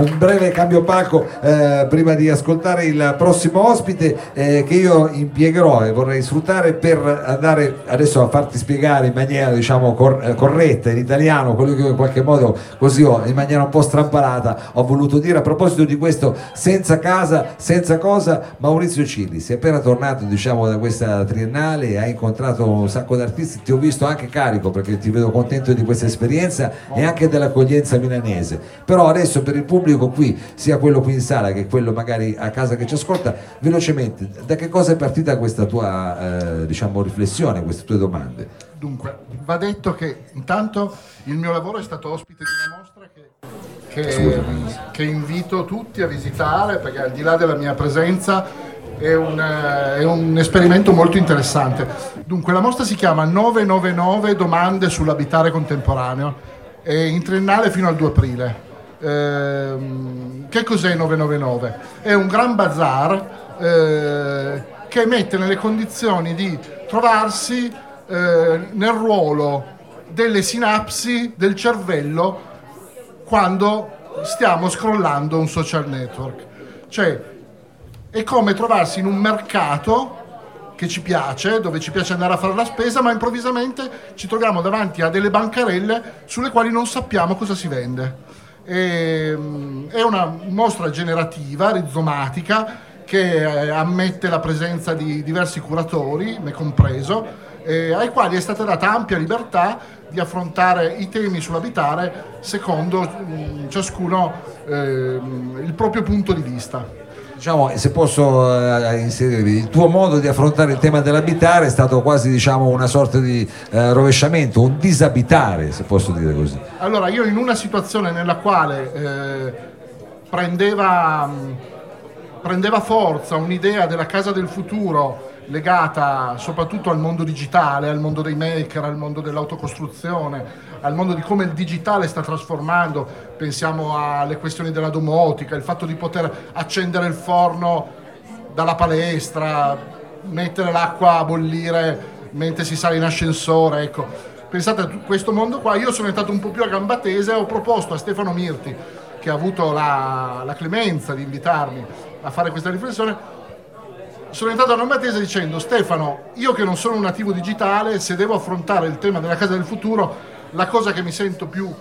un breve cambio palco eh, prima di ascoltare il prossimo ospite eh, che io impiegherò e vorrei sfruttare per andare adesso a farti spiegare in maniera diciamo cor- eh, corretta in italiano quello che io in qualche modo così ho in maniera un po' strampalata ho voluto dire a proposito di questo senza casa, senza cosa Maurizio Cilli. Si è appena tornato diciamo da questa triennale ha incontrato un sacco di artisti ti ho visto anche carico perché ti vedo contento di questa esperienza e anche dell'accoglienza milanese. Però adesso per il pubblico qui sia quello qui in sala che quello magari a casa che ci ascolta velocemente da che cosa è partita questa tua eh, diciamo riflessione queste tue domande dunque va detto che intanto il mio lavoro è stato ospite di una mostra che che, che, invito tutti a visitare perché al di là della mia presenza è un, è un, esperimento molto interessante. Dunque la mostra si chiama 999 domande sull'abitare contemporaneo, è in triennale fino al 2 aprile. Eh, che cos'è 999? È un gran bazar eh, che mette nelle condizioni di trovarsi eh, nel ruolo delle sinapsi del cervello quando stiamo scrollando un social network. Cioè, è come trovarsi in un mercato che ci piace, dove ci piace andare a fare la spesa, ma improvvisamente ci troviamo davanti a delle bancarelle sulle quali non sappiamo cosa si vende. E, mm, è una mostra generativa, rizomatica, che eh, ammette la presenza di diversi curatori, me compreso, eh, ai quali è stata data ampia libertà di affrontare i temi sull'abitare secondo mh, mm, ciascuno eh, il proprio punto di vista. Diciamo, se posso eh, inserirvi, il tuo modo di affrontare il tema dell'abitare è stato quasi diciamo, una sorta di eh, rovesciamento, un disabitare, se posso dire così. Allora, io in una situazione nella quale eh, prendeva, mm, prendeva forza un'idea della casa del futuro, legata soprattutto al mondo digitale, al mondo dei maker, al mondo dell'autocostruzione, al mondo di come il digitale sta trasformando, pensiamo alle questioni della domotica, il fatto di poter accendere il forno dalla palestra, mettere l'acqua a bollire mentre si sale in ascensore, ecco. Pensate a questo mondo qua, io sono entrato un po' più a gamba tesa e ho proposto a Stefano Mirti, che ha avuto la, la clemenza di invitarmi a fare questa riflessione, sono entrato a Normatese dicendo Stefano, io che non sono un nativo digitale, se devo affrontare il tema della casa del futuro, la cosa che mi sento più,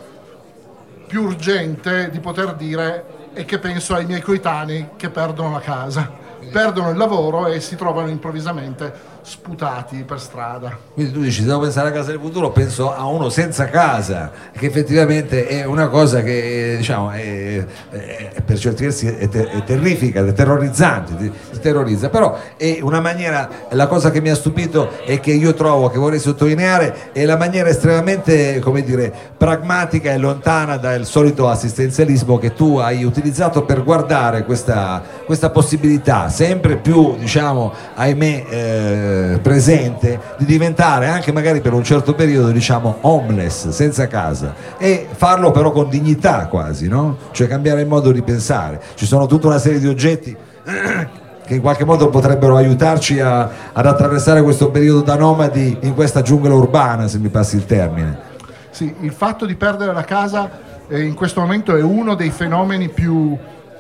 più urgente di poter dire è che penso ai miei coetanei che perdono la casa, perdono il lavoro e si trovano improvvisamente sputati per strada. Quindi tu dici, se devo pensare alla casa del futuro, penso a uno senza casa, che effettivamente è una cosa che diciamo, è, è, per certi versi è, ter- è terrifica, è terrorizzante, ti, terrorizza, però è una maniera, la cosa che mi ha stupito e che io trovo, che vorrei sottolineare, è la maniera estremamente, come dire, pragmatica e lontana dal solito assistenzialismo che tu hai utilizzato per guardare questa, questa possibilità, sempre più, diciamo, ahimè, eh, presente di diventare anche magari per un certo periodo diciamo homeless, senza casa e farlo però con dignità quasi, no? Cioè cambiare il modo di pensare. Ci sono tutta una serie di oggetti che in qualche modo potrebbero aiutarci a, ad attraversare questo periodo da nomadi in questa giungla urbana, se mi passi il termine. Sì, il fatto di perdere la casa eh, in questo momento è uno dei fenomeni più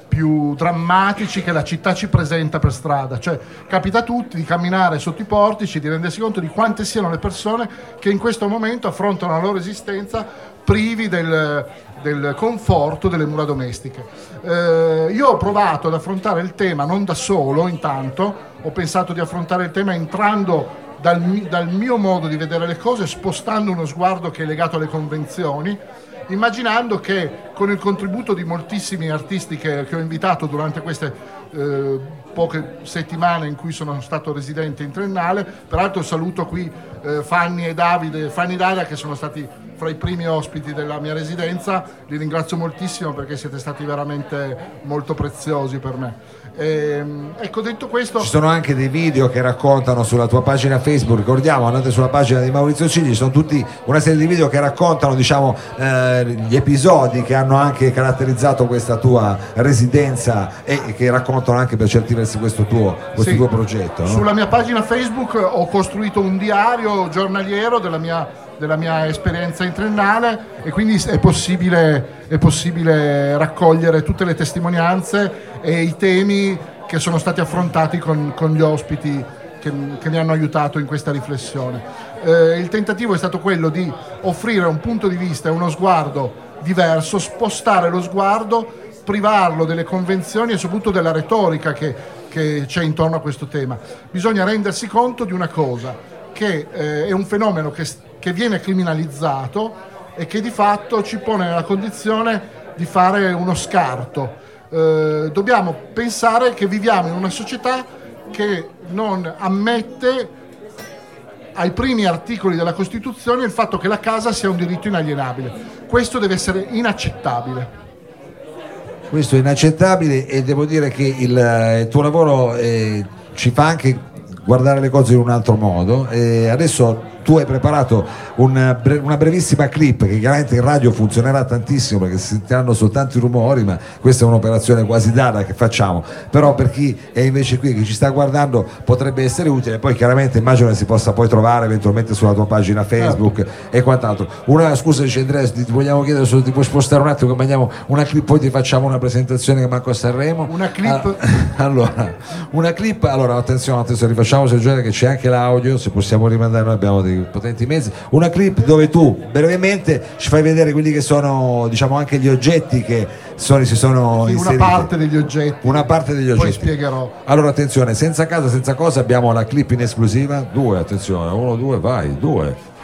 più drammatici che la città ci presenta per strada. Cioè, capita a tutti di camminare sotto i portici, di rendersi conto di quante siano le persone che in questo momento affrontano la loro esistenza privi del, del conforto delle mura domestiche. Eh, io ho provato ad affrontare il tema non da solo, intanto, ho pensato di affrontare il tema entrando dal, dal mio modo di vedere le cose, spostando uno sguardo che è legato alle convenzioni immaginando che con il contributo di moltissimi artisti che, che ho invitato durante queste eh, poche settimane in cui sono stato residente in Triennale, peraltro saluto qui eh, Fanni e Davide, Fanni e Daria che sono stati fra i primi ospiti della mia residenza, li ringrazio moltissimo perché siete stati veramente molto preziosi per me. E, ehm, ecco, detto questo... Ci sono anche dei video che raccontano sulla tua pagina Facebook, ricordiamo, andate sulla pagina di Maurizio Cigli, sono tutti una serie di video che raccontano diciamo, eh, gli episodi che hanno anche caratterizzato questa tua residenza e che raccontano anche per certi versi questo tuo, questo sì. tuo progetto. No? Sulla mia pagina Facebook ho costruito un diario giornaliero della mia della mia esperienza in triennale e quindi è possibile, è possibile raccogliere tutte le testimonianze e i temi che sono stati affrontati con, con gli ospiti che, che, mi hanno aiutato in questa riflessione. Eh, il tentativo è stato quello di offrire un punto di vista e uno sguardo diverso, spostare lo sguardo, privarlo delle convenzioni e soprattutto della retorica che, che c'è intorno a questo tema. Bisogna rendersi conto di una cosa, che eh, è un fenomeno che, che viene criminalizzato e che di fatto ci pone nella condizione di fare uno scarto. Eh, dobbiamo pensare che viviamo in una società che non ammette ai primi articoli della Costituzione il fatto che la casa sia un diritto inalienabile. Questo deve essere inaccettabile. Questo è inaccettabile e devo dire che il, il tuo lavoro eh, ci fa anche guardare le cose in un altro modo. E adesso tu hai preparato una, una brevissima clip che chiaramente in radio funzionerà tantissimo perché si sentiranno soltanto i rumori, ma questa è un'operazione quasi data che facciamo, però per chi è invece qui che ci sta guardando potrebbe essere utile, poi chiaramente immagino che si possa poi trovare eventualmente sulla tua pagina Facebook certo. e quant'altro. Una scusa dice Andrea, ti vogliamo chiedere se ti puoi spostare un attimo che mandiamo una clip, poi ti facciamo una presentazione che manco a Sanremo. Una clip? allora, una clip, allora attenzione, attenzione, rifacciamo se che c'è anche l'audio, se possiamo rimandare noi abbiamo dei potenti mezzi, una clip dove tu brevemente ci fai vedere quelli che sono diciamo anche gli oggetti che sono, si sono sì, inseriti. Una parte degli oggetti. Una parte degli oggetti. Poi spiegherò. Allora attenzione, senza casa, senza cosa abbiamo la clip in esclusiva, due, attenzione, uno, due, vai, due.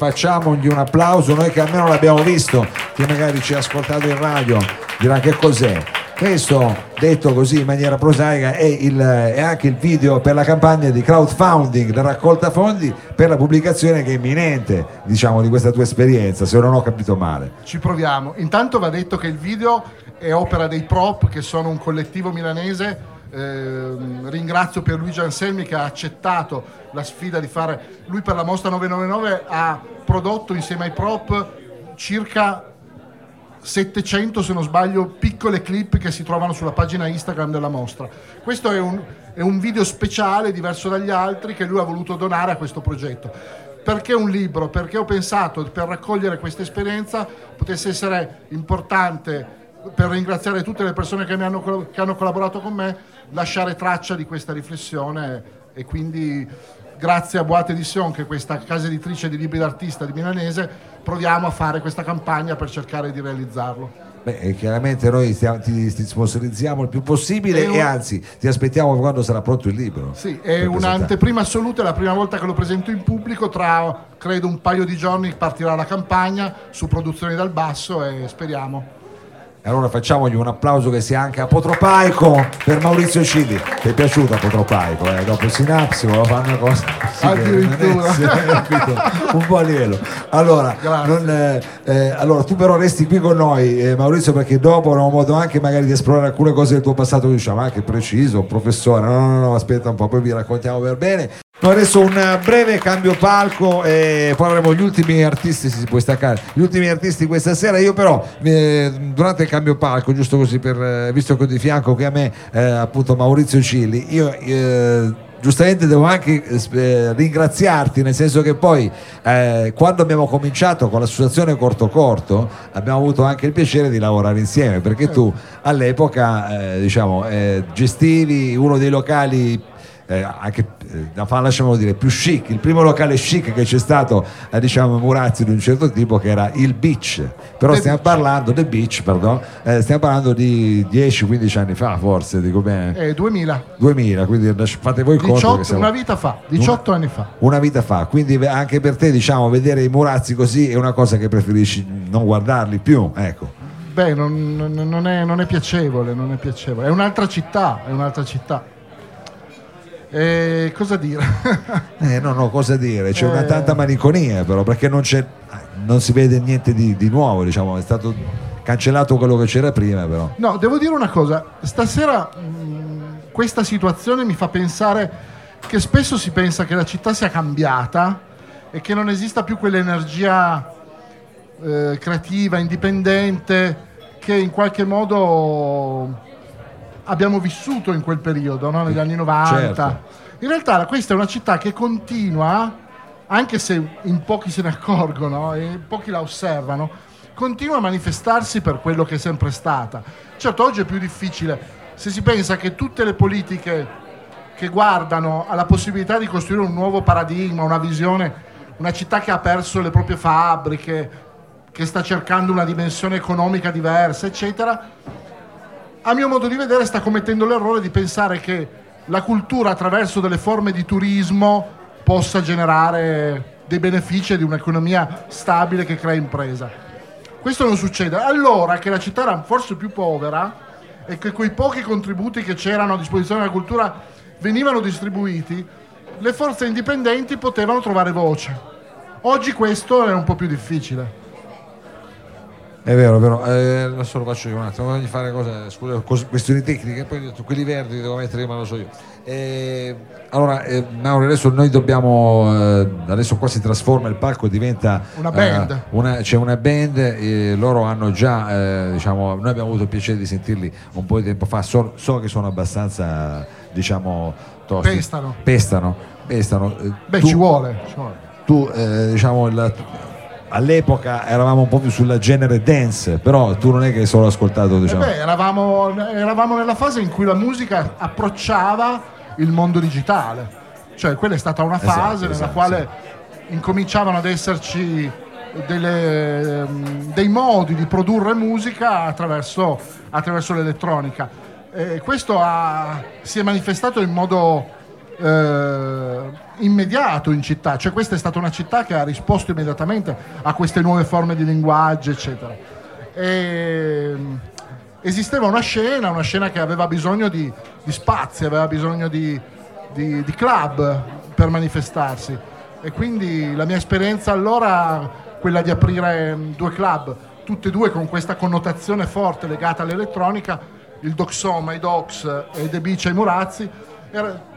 Facciamogli un applauso, noi che almeno l'abbiamo visto, che magari ci ha ascoltato in radio, dirà che cos'è. Questo, detto così in maniera prosaica, è, il, è, anche il video per la campagna di crowdfunding, la raccolta fondi per la pubblicazione che è imminente, diciamo, di questa tua esperienza, se non ho capito male. Ci proviamo. Intanto va detto che il video è opera dei Prop, che sono un collettivo milanese eh, ringrazio Pierluigi Anselmi che ha accettato la sfida di fare. Lui per la mostra 999 ha prodotto insieme ai prop circa 700, se non sbaglio, piccole clip che si trovano sulla pagina Instagram della mostra. Questo è un, è un video speciale, diverso dagli altri, che lui ha voluto donare a questo progetto. Perché un libro? Perché ho pensato per raccogliere questa esperienza potesse essere importante per ringraziare tutte le persone che, hanno, che hanno collaborato con me, lasciare traccia di questa riflessione e quindi grazie a Boate Edition, che è questa casa editrice di libri d'artista di Milanese, proviamo a fare questa campagna per cercare di realizzarlo. Beh, chiaramente noi stiamo, ti, ti, sponsorizziamo il più possibile un... e anzi ti aspettiamo quando sarà pronto il libro. Sì, è un'anteprima assoluta, è la prima volta che lo presento in pubblico, tra credo un paio di giorni partirà la campagna su produzioni dal basso e speriamo allora facciamogli un applauso che sia anche apotropaico per Maurizio Cilli. Ti è piaciuto apotropaico? Eh? Dopo il sinapsi lo fanno cosa sì, addirittura un po' a livello. Allora, non, eh, eh, allora, tu però resti qui con noi, eh, Maurizio, perché dopo avremo modo anche magari di esplorare alcune cose del tuo passato, diciamo anche preciso, professore. No, no, no, aspetta un po', poi vi raccontiamo per bene. No, adesso un breve cambio palco e poi avremo gli ultimi artisti, si può staccare, gli ultimi artisti questa sera. Io però eh, durante il cambio palco, giusto così per, eh, visto che ho di fianco qui a me eh, appunto Maurizio Cilli, io eh, giustamente devo anche eh, ringraziarti nel senso che poi eh, quando abbiamo cominciato con l'associazione Corto Corto abbiamo avuto anche il piacere di lavorare insieme perché tu all'epoca diciamo gestivi uno dei locali eh, anche eh, lasciamo dire più chic, il primo locale chic che c'è stato eh, diciamo a Murazzi di un certo tipo che era il Beach, però The stiamo Beach. parlando The Beach, pardon, eh, stiamo parlando di 10-15 anni fa forse, dico bene, Eh, 2000, 2000, quindi fate voi il conto 18, che siamo- una vita fa, 18 anni fa. una vita fa, quindi anche per te diciamo vedere i Murazzi così è una cosa che preferisci non guardarli più, ecco. Beh, non- non è, non è piacevole, non è piacevole. È un'altra città, è un'altra città. E cosa dire? Eh, no, no, cosa dire? C'è una Eh. tanta malinconia però perché non, c'è, non si vede niente di, di nuovo, diciamo, è stato cancellato quello che c'era prima però. No, devo dire una cosa. Stasera mh, questa situazione mi fa pensare che spesso si pensa che la città sia cambiata e che non esista più quell'energia eh, creativa, indipendente che in qualche modo abbiamo vissuto in quel periodo, no? negli anni 90. Certo. In realtà questa è una città che continua, anche se in pochi se ne accorgono e pochi la osservano, continua a manifestarsi per quello che è sempre stata. Certo, oggi è più difficile. Se si pensa che tutte le politiche che guardano alla possibilità di costruire un nuovo paradigma, una visione, una città che ha perso le proprie fabbriche, che sta cercando una dimensione economica diversa, eccetera, a mio modo di vedere sta commettendo l'errore di pensare che la cultura attraverso delle forme di turismo possa generare dei benefici di un'economia stabile che crea impresa. Questo non succede. Allora che la città era forse più povera e che quei pochi contributi che c'erano a disposizione della cultura venivano distribuiti, le forze indipendenti potevano trovare voce. Oggi questo è un po' più difficile. È vero, è vero. Eh, adesso lo faccio io un attimo, voglio fare cose, scusa, cos- questioni tecniche, poi ho detto, quelli verdi li devo mettere io, ma lo so io. Eh, allora, eh, Mauro, adesso noi dobbiamo, eh, adesso qua si trasforma il palco, diventa Una band. eh, una- c'è una band, loro hanno già, eh, diciamo, noi abbiamo avuto il piacere di sentirli un po' di tempo fa, so, so che sono abbastanza, diciamo, tosti. Pestano. Pestano, pestano. Eh, Beh, tu- ci vuole. Ci vuole. tu diciamo il- all'epoca eravamo un po' più sulla genere dance però tu non è che hai solo ascoltato Eh diciamo beh, eravamo, eravamo nella fase in cui la musica approcciava il mondo digitale. Cioè, quella è stata una Esatto, fase nella esatto, quale incominciavano ad esserci delle, dei modi di produrre musica attraverso, attraverso l'elettronica. E questo ha- si è manifestato in modo eh, immediato in città, cioè questa è stata una città che ha risposto immediatamente a queste nuove forme di linguaggio, eccetera. E, esisteva una scena, una scena che aveva bisogno di, di spazi, aveva bisogno di, di- di club per manifestarsi. E quindi la mia esperienza allora, quella di aprire mm, due club, tutte e due con questa connotazione forte legata all'elettronica, il Doxoma, i Dox e The Beach ai Murazzi, era-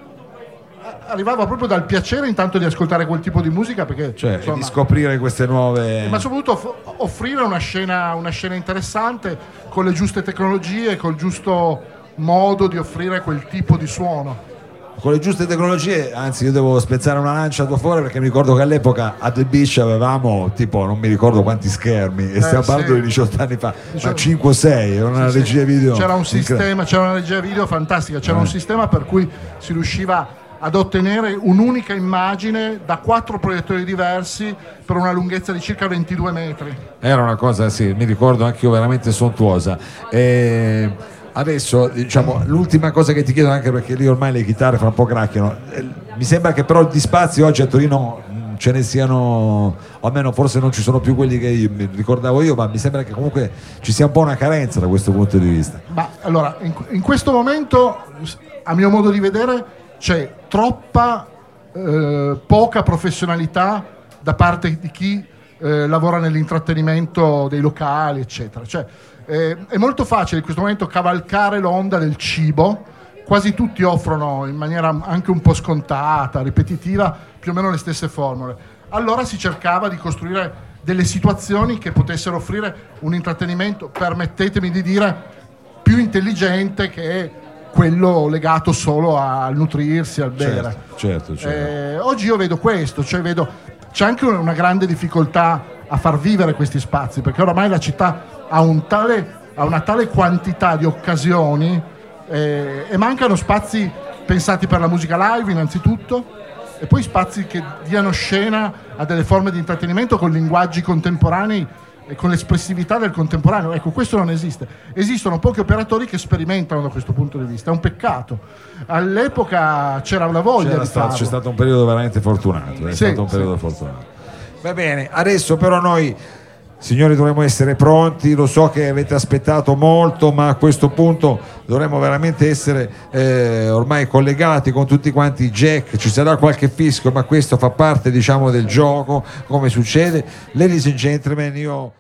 arrivava proprio dal piacere intanto di ascoltare quel tipo di musica perché cioè insomma, di scoprire queste nuove ma soprattutto off- offrire una scena, una scena interessante con le giuste tecnologie, col giusto modo di offrire quel tipo di suono. con le giuste tecnologie anzi io devo spezzare una lancia a tuo favore perché mi ricordo che all'epoca a The Beach avevamo tipo non mi ricordo quanti schermi e stiamo sì. parlando di 18 anni fa ma Diciamo- 5 o 6 era una Sì, regia video C'era un sistema, c'era una regia video fantastica, c'era un Eh. sistema per cui si riusciva ad ottenere un'unica immagine da quattro proiettori diversi per una lunghezza di circa 22 metri. Era una cosa, sì, mi ricordo anche io veramente sontuosa. E adesso, diciamo, l'ultima cosa che ti chiedo, anche perché lì ormai le chitarre fra un po' cracchiano, eh, mi sembra che però di spazi oggi a Torino mh, ce ne siano, o almeno forse non ci sono più quelli che io- mi ricordavo io, ma mi sembra che comunque ci sia un po' una carenza da questo punto di vista. Ma allora, in, in questo momento, a mio modo di vedere, c'è troppa eh, poca professionalità da parte di chi eh, lavora nell'intrattenimento dei locali, eccetera. Cioè, eh, è molto facile in questo momento cavalcare l'onda del cibo. Quasi tutti offrono in maniera anche un po' scontata, ripetitiva, più o meno le stesse formule. Allora si cercava di costruire delle situazioni che potessero offrire un intrattenimento, permettetemi di dire, più intelligente che quello legato solo al nutrirsi, al bere. Certo, certo, certo. Eh, oggi io vedo questo, cioè vedo c'è anche una grande difficoltà a far vivere questi spazi, perché oramai la città ha, un tale- ha una tale quantità di occasioni eh, e mancano spazi pensati per la musica live innanzitutto e poi spazi che diano scena a delle forme di intrattenimento con linguaggi contemporanei e con l'espressività del contemporaneo. Ecco, questo non esiste. Esistono pochi operatori che sperimentano da questo punto di vista, è un peccato. All'epoca c'era una voglia C'era di stato- farlo. c'è stato un periodo veramente fortunato, è Sì, stato un sì. periodo fortunato. Va bene, adesso però noi signori dovremmo essere pronti, lo so che avete aspettato molto, ma a questo punto dovremmo veramente essere eh, ormai collegati con tutti quanti i jack, ci sarà qualche fischio, ma questo fa parte diciamo del gioco, come succede. Ladies and gentlemen, io